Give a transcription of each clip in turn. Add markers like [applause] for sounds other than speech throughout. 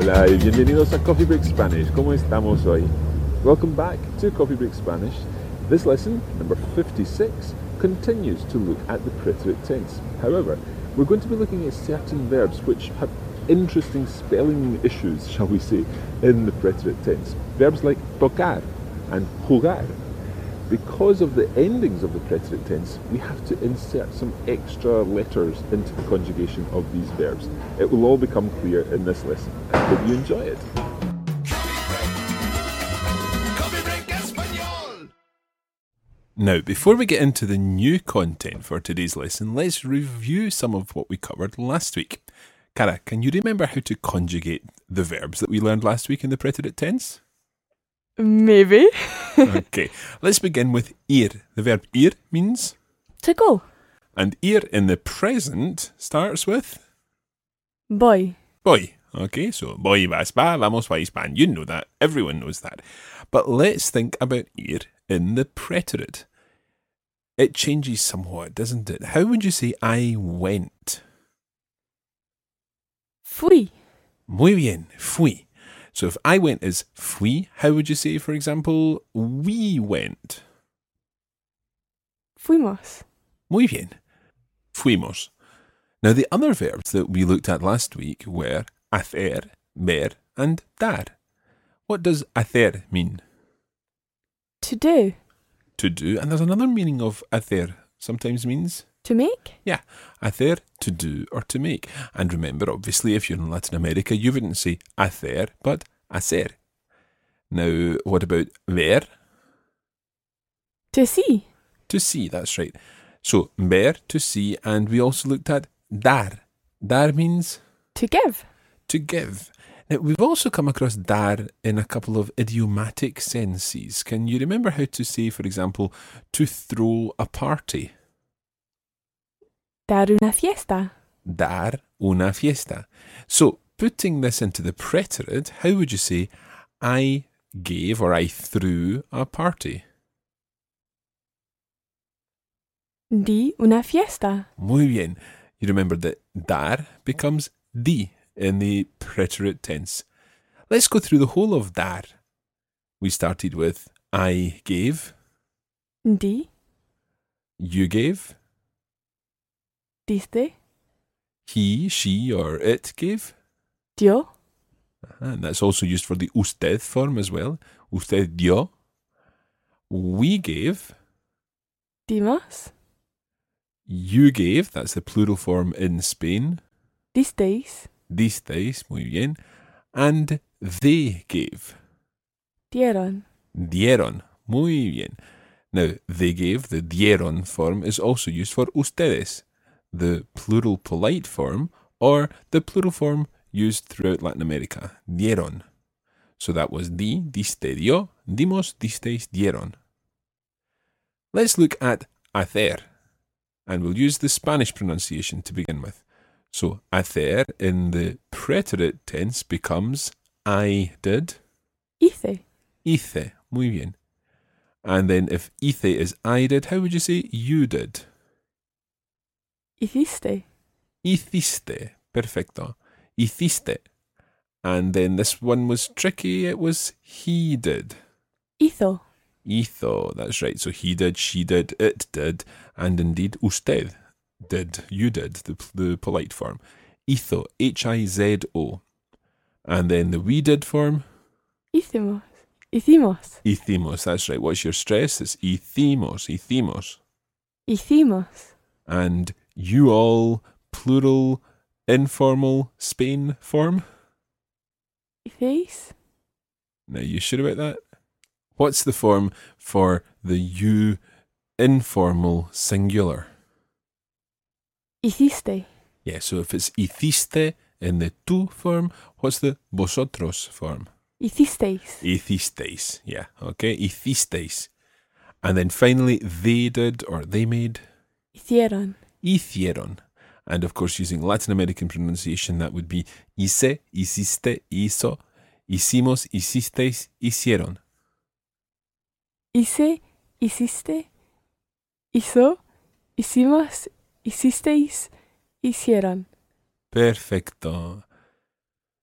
Hola y bienvenidos a Coffee Break Spanish. ¿Cómo estamos hoy? Welcome back to Coffee Break Spanish. This lesson, number 56, continues to look at the preterite tense. However, we're going to be looking at certain verbs which have interesting spelling issues, shall we say, in the preterite tense. Verbs like tocar and jugar. Because of the endings of the preterite tense, we have to insert some extra letters into the conjugation of these verbs. It will all become clear in this lesson. I hope you enjoy it. Now, before we get into the new content for today's lesson, let's review some of what we covered last week. Cara, can you remember how to conjugate the verbs that we learned last week in the preterite tense? Maybe. [laughs] okay, let's begin with ir. The verb ir means, to go. and ir in the present starts with voy. voy. Okay, so voy vas va, vamos vais van. You know that. Everyone knows that. But let's think about ir in the preterite. It changes somewhat, doesn't it? How would you say I went? Fui. Muy bien, fui. So if I went is fui, how would you say, for example, we went? Fuimos. Muy bien. Fuimos. Now, the other verbs that we looked at last week were hacer, ver, and dar. What does hacer mean? To do. To do. And there's another meaning of hacer. Sometimes means, To make. yeah, hacer, to do or to make. And remember, obviously, if you're in Latin America, you wouldn't say hacer, but hacer. Now, what about ver? To see. To see, that's right. So, ver, to see, and we also looked at dar. Dar means To give. to give. Now, we've also come across dar in a couple of idiomatic senses. Can you remember how to say, for example, to throw a party? Dar una fiesta. Dar una fiesta. So, putting this into the preterite, how would you say, I gave or I threw a party? Di una fiesta. Muy bien. You remember that dar becomes di in the preterite tense. Let's go through the whole of dar. We started with I gave, Di. you gave, Diste. he, she, or it gave. Dio. Ah, and that's also used for the usted form as well. Usted dio. We gave, Dimos. you gave, that's the plural form in Spain. Disteis. Disteis, muy bien. And they gave. Dieron. Dieron. Muy bien. Now, they gave, the dieron form is also used for ustedes, the plural polite form, or the plural form used throughout Latin America. Dieron. So that was di, diste, dio, dimos, disteis, dieron. Let's look at hacer, and we'll use the Spanish pronunciation to begin with. So, hacer in the preterite tense becomes I did, Hice. hice. Muy bien. And then if hice is I did, how would you say you did? Hiciste. Hiciste. Perfecto. Hiciste. And then this one was tricky. It was he did. Hizo. Hizo. That's right. So he did, she did, it did, and indeed usted. did, you did, the, the polite form. Hizo, H I Z O. And then the we did form, Hicimos. Hicimos. hicimos. That's right. What's your stress? It's hicimos, hicimos. Hicimos. And you all, plural, informal Spain form. Hicéis. Now, you sure about that? What's the form for the you informal singular? Hiciste. Yeah, so if it's hiciste in the tú form, what's the vosotros form? Hicisteis. Hicisteis. Yeah, okay, hicisteis. And then finally, they did or they made Hicieron. Hicieron. And of course, using Latin American pronunciation, that would be hice, hiciste, hizo, hicimos, hicisteis, hicieron. Hice. Hiciste. Hizo. Hicimos. Hicisteis. Hicieron. Perfecto.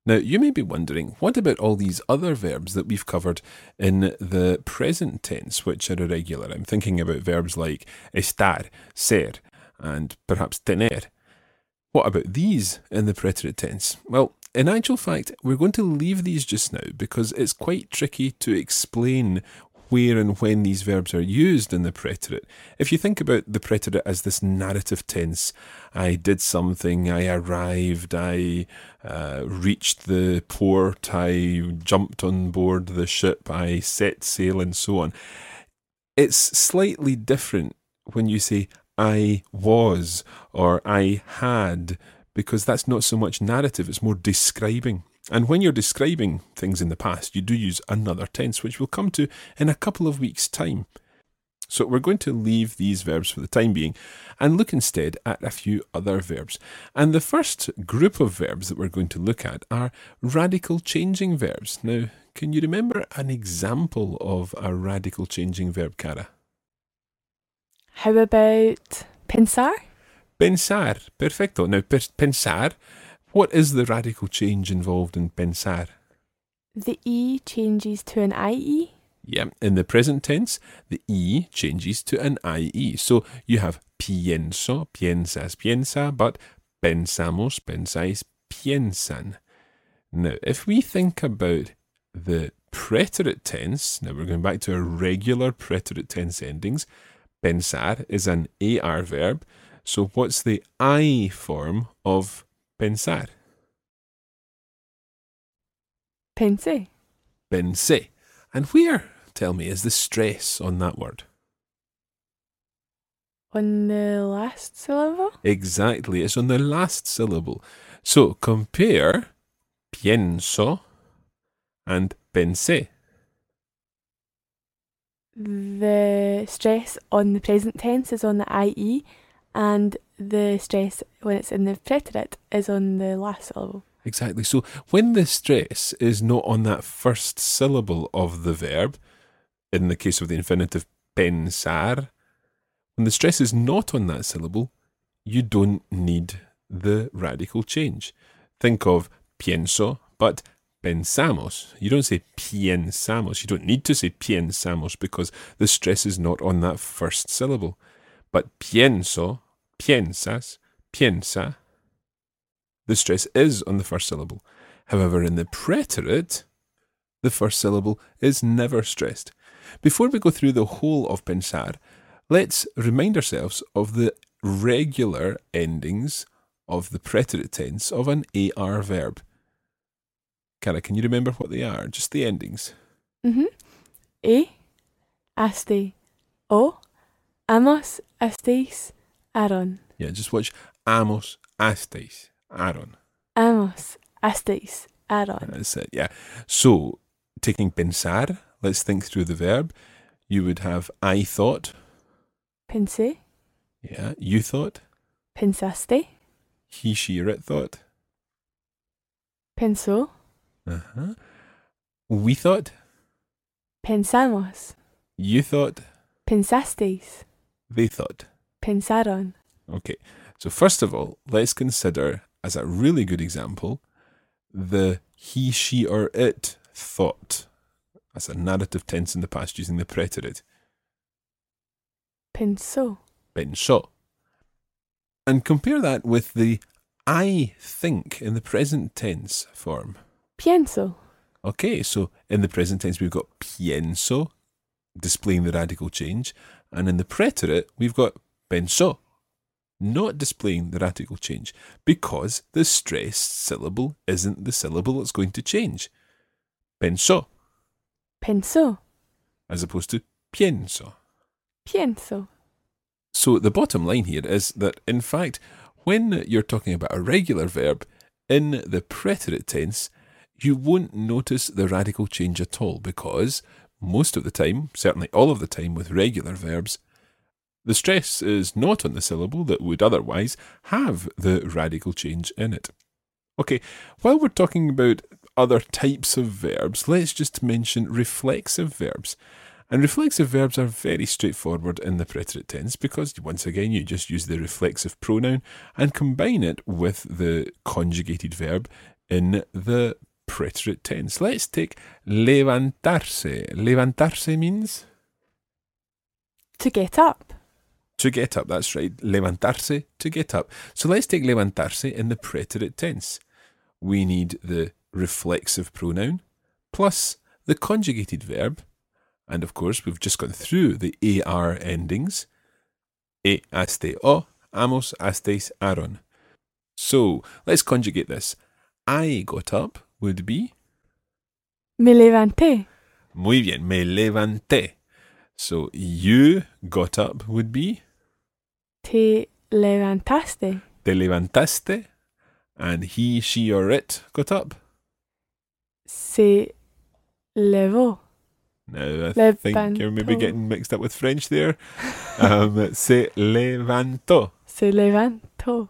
Now, you may be wondering, what about all these other verbs that we've covered in the present tense, which are irregular? I'm thinking about verbs like estar, ser, and perhaps tener. What about these in the preterite tense? Well, in actual fact, we're going to leave these just now because it's quite tricky to explain where and when these verbs are used in the preterite. If you think about the preterite as this narrative tense, I did something, I arrived, I uh, reached the port, I jumped on board the ship, I set sail, and so on. It's slightly different when you say I was or I had, because that's not so much narrative, it's more describing. And when you're describing things in the past, you do use another tense, which we'll come to in a couple of weeks' time. So we're going to leave these verbs for the time being and look instead at a few other verbs. And the first group of verbs that we're going to look at are radical changing verbs. Now, can you remember an example of a radical changing verb, Cara? How about pensar? Pensar. Perfecto. Now, pensar, what is the radical change involved in pensar? The E changes to an IE. Yeah, in the present tense, the E changes to an IE. So you have pienso, piensas, piensa, but pensamos, pensáis, piensan. Now, if we think about the preterite tense, now we're going back to our regular preterite tense endings. Pensar is an AR verb. So what's the I form of pensar? Pensé. Pensé. And where, tell me, is the stress on that word? On the last syllable? Exactly, it's on the last syllable. So compare pienso and pensé. The stress on the present tense is on the IE, and the stress when it's in the preterite is on the last syllable. Exactly. So when the stress is not on that first syllable of the verb, in the case of the infinitive pensar, when the stress is not on that syllable, you don't need the radical change. Think of pienso, but pensamos. You don't say piensamos. You don't need to say piensamos because the stress is not on that first syllable. But pienso, piensas, piensa, the stress is on the first syllable. However, in the preterite, the first syllable is never stressed. Before we go through the whole of pensar, let's remind ourselves of the regular endings of the preterite tense of an AR verb. Cara, can you remember what they are? Just the endings. Mm-hmm. E, aste, o, amos, astéis, aron. Yeah, just watch amos, astes, aron. Amos, astéis, aron. That's it, yeah. So, taking pensar, let's think through the verb. You would have I thought, Pensé, yeah, you thought, pensaste, he, she, or it thought, pensó, uh-huh. we thought, pensamos, you thought, pensasteis, they thought. pensaron. Okay, so first of all, let's consider as a really good example the he, she, or it thought. as a narrative tense in the past using the preterite. Pensó, Pensó. And compare that with the I think in the present tense form. Pienso. Okay, so in the present tense, we've got pienso, displaying the radical change. And in the preterite, we've got pensó, not displaying the radical change, because the stressed syllable isn't the syllable that's going to change. Pensó, Pensó. as opposed to pienso. Pienso. So the bottom line here is that, in fact, when you're talking about a regular verb in the preterite tense, you won't notice the radical change at all because most of the time, certainly all of the time with regular verbs, the stress is not on the syllable that would otherwise have the radical change in it. Okay, while we're talking about other types of verbs, let's just mention reflexive verbs. And reflexive verbs are very straightforward in the preterite tense because, once again, you just use the reflexive pronoun and combine it with the conjugated verb in the preterite tense. Let's take levantarse. Levantarse means To get up. to get up. That's right. Levantarse, to get up. So let's take levantarse in the preterite tense. We need the reflexive pronoun plus the conjugated verb. And of course, we've just gone through the AR endings. E, aste, o, amos, astes, aron. So let's conjugate this. I got up would be Me levanté. muy bien, me levanté. So you got up would be Te levantaste. te levantaste, and he, she, or it got up. Se levó. Now, I think you're maybe getting mixed up with French there. Um, [laughs] se levantó. Se levantó.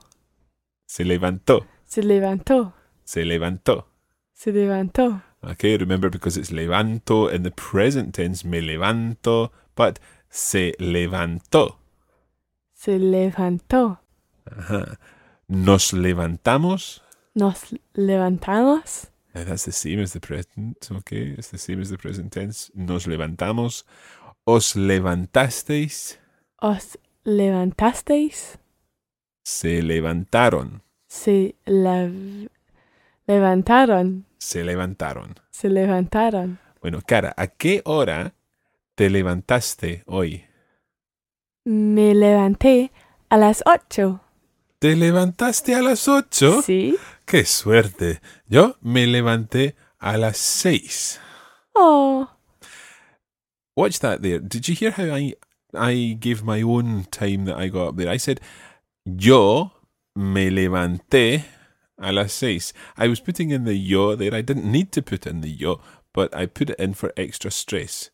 Se levantó. Se levantó. Se levantó. Se levantó. Okay, remember because it's levanto in the present tense, me levanto, but se levantó. Se levantó. Ajá. Nos levantamos. Nos levantamos. Now, that's the same as the present, okay? It's the same as the present tense. Nos levantamos. Os levantasteis. Os levantasteis. Se levantaron. Se lev- levantaron. Se levantaron. Se levantaron. Bueno, cara, ¿a qué hora te levantaste hoy? Me levanté a las ocho. ¿Te levantaste a las ocho? Sí. ¡Qué suerte! Yo me levanté a las seis. Oh. Watch that there. Did you hear how I I gave my own time that I got up there? I said, Yo me levanté a las seis. I was putting in the yo there. I didn't need to put in the yo, but I put it in for extra stress.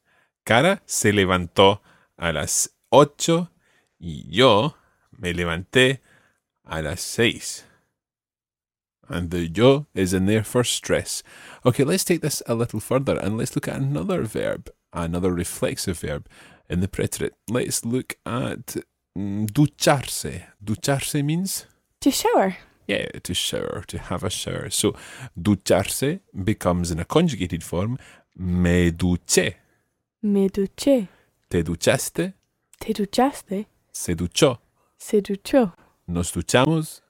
Cara se levantó a las ocho y yo me levanté a las seis. And the yo is in there for stress. Okay, let's take this a little further and let's look at another verb, another reflexive verb in the preterite. Let's look at mm, ducharse. Ducharse means, To shower. Yeah, to shower, to have a shower. So ducharse becomes in a conjugated form, me duché. Me duché. Te duchaste, Te duchaste. se duchó. Se duchó. Nos duchamos,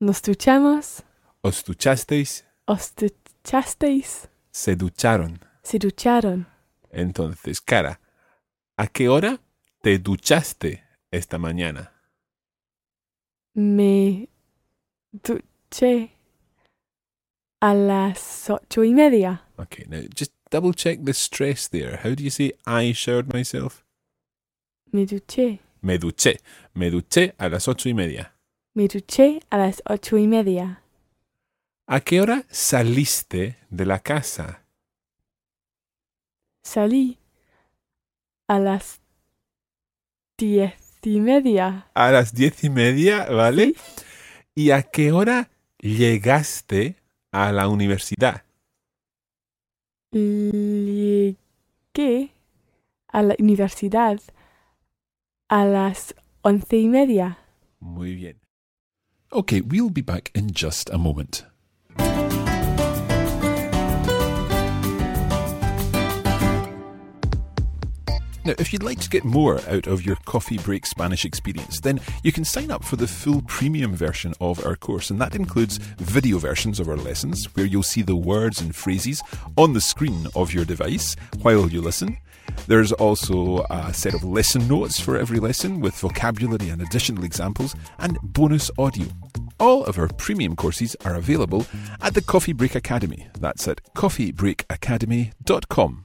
Nos duchamos. os duchasteis, Os duchasteis. se ducharon. Se ducharon. Entonces, cara, ¿a qué hora te duchaste esta mañana? Me duché a las ocho y media. Okay, now just double check the stress there. How do you say I showered myself? Me duché. Me duché. Me duché a las ocho y media. Me duché a las ocho y media. ¿A qué hora saliste de la casa? Salí a las diez y media. A las diez y media, ¿vale? ¿Y a qué hora llegaste a la universidad? Llegué a la universidad a las once y media. Muy bien. Okay, we'll be back in just a moment. Now, if you'd like to get more out of your coffee break Spanish experience, then you can sign up for the full premium version of our course, and that includes video versions of our lessons where you'll see the words and phrases on the screen of your device while you listen. There's also a set of lesson notes for every lesson with vocabulary and additional examples and bonus audio. All of our premium courses are available at the Coffee Break Academy. That's at coffeebreakacademy.com.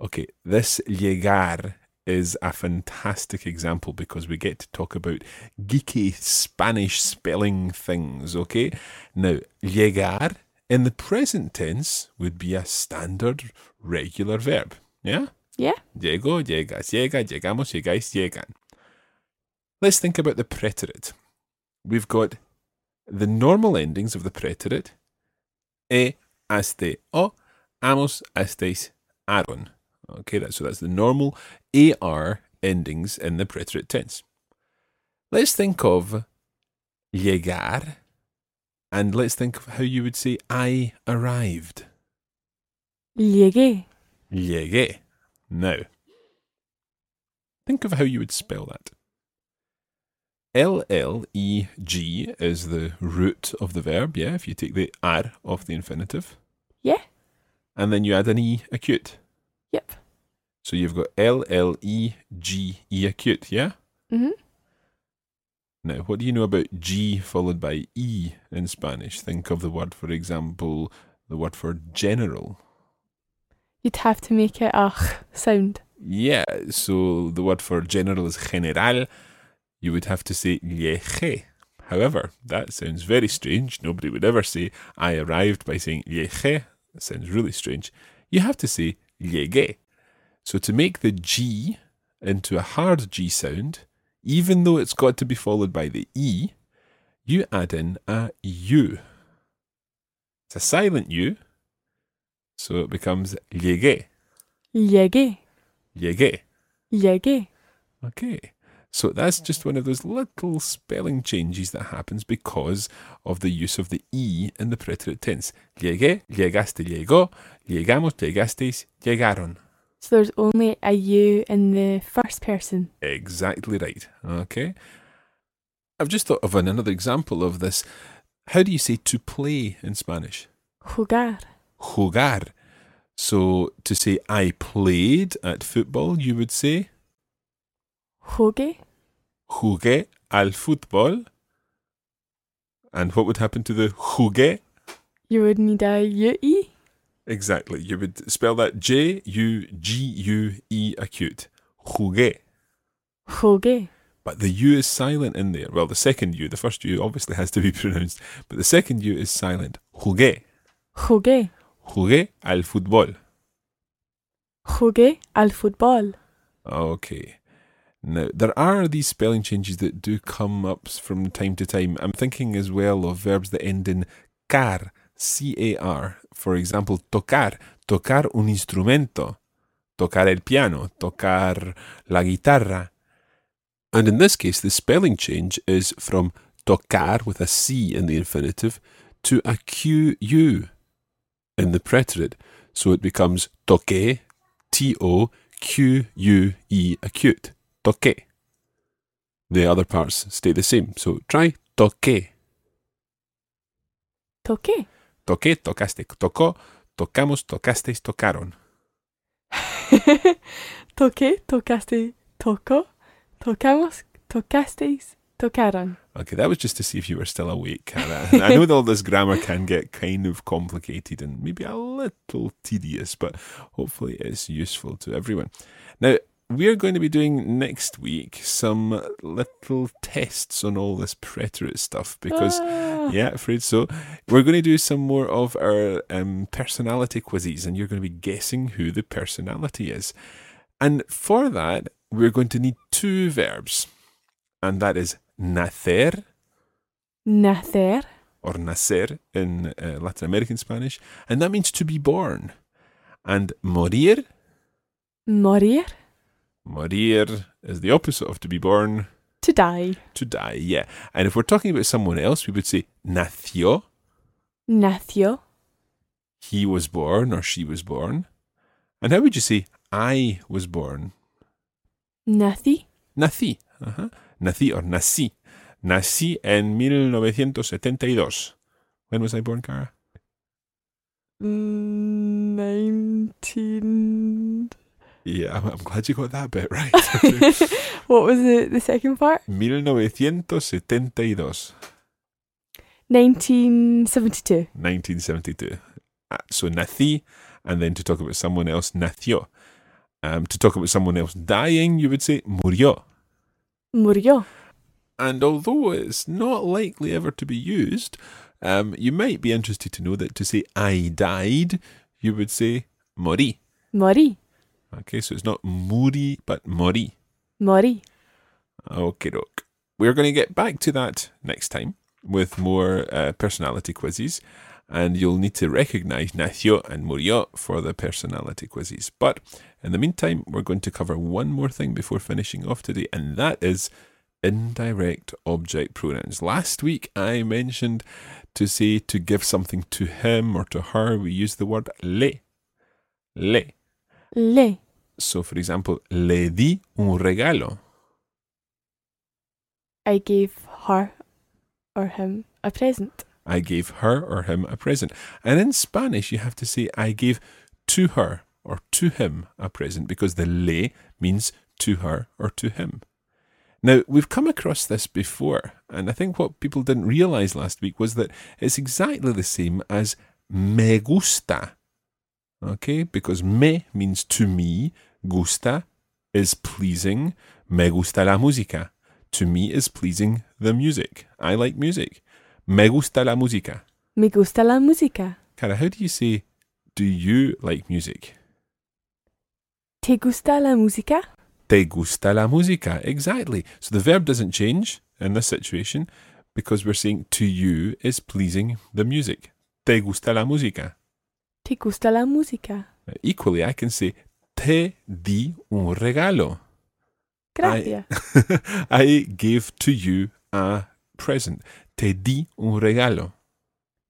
Okay, this llegar is a fantastic example because we get to talk about geeky Spanish spelling things, okay? Now, llegar in the present tense would be a standard regular verb, yeah? Yeah. Llego, llegas, llega, llegamos, llegáis, llegan. Let's think about the preterite. We've got the normal endings of the preterite. E, aste, o, amos, estéis, aron. Okay, so that's the normal AR endings in the preterite tense. Let's think of llegar and let's think of how you would say I arrived. Llegué. Llegué. Now, think of how you would spell that. L L E G is the root of the verb, yeah, if you take the R off the infinitive. Yeah. And then you add an E acute. Yep. So you've got L L E G E acute, yeah? Mhm. Now, what do you know about G followed by E in Spanish? Think of the word, for example, the word for general. You'd have to make it a sound. Yeah, so the word for general is general. You would have to say llegué. However, that sounds very strange. Nobody would ever say I arrived by saying. That sounds really strange. You have to say llegué. So to make the G into a hard G sound, even though it's got to be followed by the E, you add in a U. It's a silent U, so it becomes llegué. Llegué. Llegué. Llegué. Okay. So that's just one of those little spelling changes that happens because of the use of the E in the preterite tense. Llegué, llegaste, llegó, llegamos, llegasteis, llegaron. So there's only a U in the first person. Exactly right. Okay. I've just thought of another example of this. How do you say to play in Spanish? Jugar. Jugar. So to say I played at football, you would say Jugué. jugué al fútbol. And what would happen to the jugué? You would need a UE. Exactly. You would spell that J U G U E acute. Jugué. Jugué. But the U is silent in there. Well, the second U, the first U obviously has to be [laughs] pronounced, but the second U is silent. Jugué. Jugué. Jugué al fútbol. Jugué al fútbol. Okay. Now, there are these spelling changes that do come up from time to time. I'm thinking as well of verbs that end in car, C A R. For example, tocar, tocar un instrumento, tocar el piano, tocar la guitarra. And in this case, the spelling change is from tocar with a C in the infinitive to a QU in the preterite. So it becomes toque, T O Q U E acute. Toque. The other parts stay the same. So try toque. Toque. Toqué, tocaste, tocó, tocamos, tocasteis, tocaron. Toque, tocaste, toco, tocamos, tocasteis, tocaron. Okay, that was just to see if you were still awake. I know that all this grammar can get kind of complicated and maybe a little tedious, but hopefully it's useful to everyone. Now, we're going to be doing next week some little tests on all this preterite stuff because, Ah. yeah, afraid so. We're going to do some more of our um, personality quizzes, and you're going to be guessing who the personality is. And for that, we're going to need two verbs, and that is nacer Nacer, or nacer in uh, Latin American Spanish, and that means to be born. And morir, morir, morir is the opposite of to be born, to die. to die, yeah. And if we're talking about someone else, we would say nació, Nació, he was born or she was born. And how would you say I was born? nací, Nací, ajá. nací or nací. Nací en 1972. When was I born, Cara? mm, nineteen. Yeah, I'm, I'm glad you got that bit right. [laughs] what was the, the second part? 1972. 1972. 1972. Uh, So nací, and then to talk about someone else, nació. Um, to talk about someone else dying, you would say murió. Murió. And although it's not likely ever to be used, um, you might be interested to know that to say I died, you would say morí. Morí. Okay, so it's not muri, but morí. Morí. Okay, doke. We're going to get back to that next time with more uh, personality quizzes, and you'll need to recognize nació and murió for the personality quizzes. But in the meantime, we're going to cover one more thing before finishing off today, and that is indirect object pronouns. Last week, I mentioned to say to give something to him or to her, we use the word le. Le. Le. So, for example, le di un regalo. I gave her or him a present. I gave her or him a present. And in Spanish, you have to say, I gave to her or to him a present because the le means to her or to him. Now, we've come across this before, and I think what people didn't realize last week was that it's exactly the same as me gusta. Okay, because me means to me, gusta is pleasing, me gusta la música. To me is pleasing the music. I like music. Me gusta la música. Me gusta la música. Cara, how do you say, do you like music? ¿Te gusta la música? Te gusta la música. Exactly. So the verb doesn't change in this situation because we're saying to you is pleasing the music. Te gusta la música. ¿Te gusta la música? Equally, I can say, te di un regalo. Gracias. [laughs] I gave to you a present. Te di un regalo.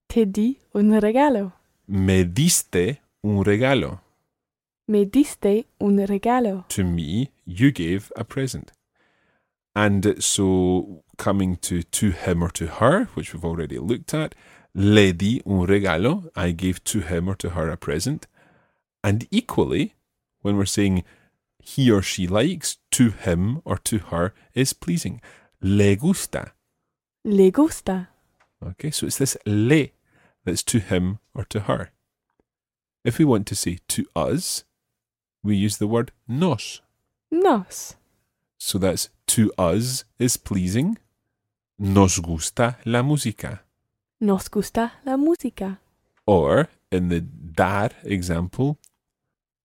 Te di un regalo. Me diste un regalo. Me diste un regalo. To me, you gave a present. And so, coming to to him or to her, which we've already looked at, le di un regalo. I gave to him or to her a present. And equally, when we're saying he or she likes, to him or to her is pleasing. Le gusta. Le gusta. Okay, so it's this le that's to him or to her. If we want to say to us, we use the word nos. Nos. So that's to us is pleasing. Nos gusta la música. Nos gusta la música. Or in the dar example,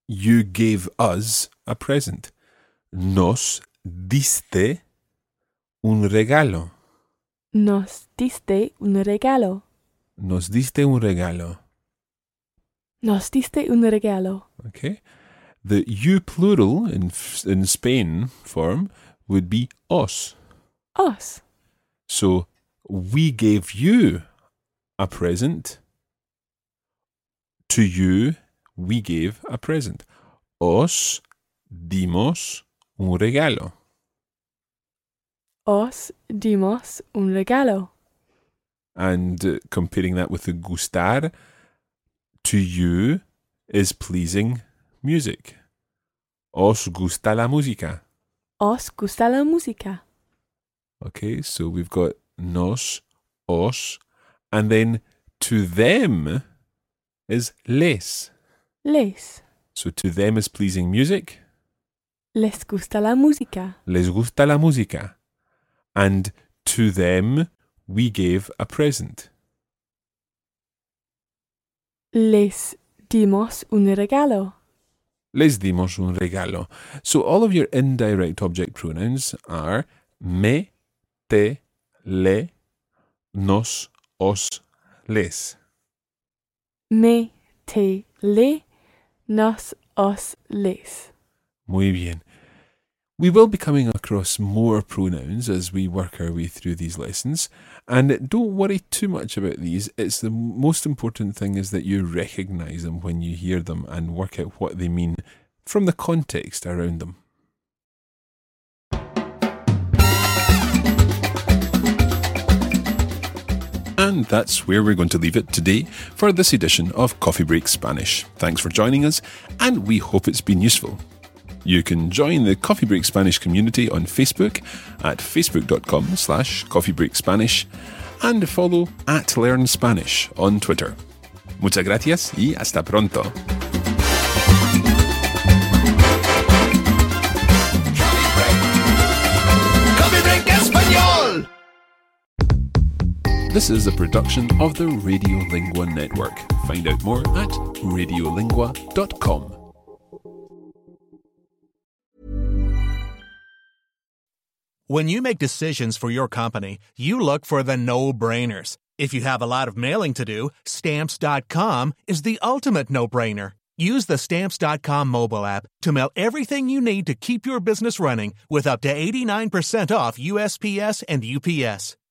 you gave us a present. Nos diste un regalo. Nos diste un regalo. Nos diste un regalo. Nos diste un regalo. Okay. The you plural in, in Spain form would be os. Os. So we gave you a present. To you, we gave a present. Os dimos un regalo. Os dimos un regalo. And uh, comparing that with the gustar, to you is pleasing music. Os gusta la música. Os gusta la música. Okay, so we've got nos, os, and then to them is les. Les. So to them is pleasing music. Les gusta la música. Les gusta la música. And to them we gave a present. Les dimos un regalo. Les dimos un regalo. So all of your indirect object pronouns are me, te, le, nos, os, les. Me, te, le, nos, os, les. Muy bien. We will be coming across more pronouns as we work our way through these lessons. And don't worry too much about these. It's the most important thing is that you recognize them when you hear them and work out what they mean from the context around them. And that's where we're going to leave it today for this edition of Coffee Break Spanish. Thanks for joining us, and we hope it's been useful. You can join the Coffee Break Spanish community on Facebook at facebook.com slash coffeebreakspanish and follow at Learn Spanish on Twitter. Muchas gracias y hasta pronto. This is a production of the Radiolingua Network. Find out more at radiolingua.com. When you make decisions for your company, you look for the no brainers. If you have a lot of mailing to do, stamps.com is the ultimate no brainer. Use the stamps.com mobile app to mail everything you need to keep your business running with up to 89% off USPS and UPS.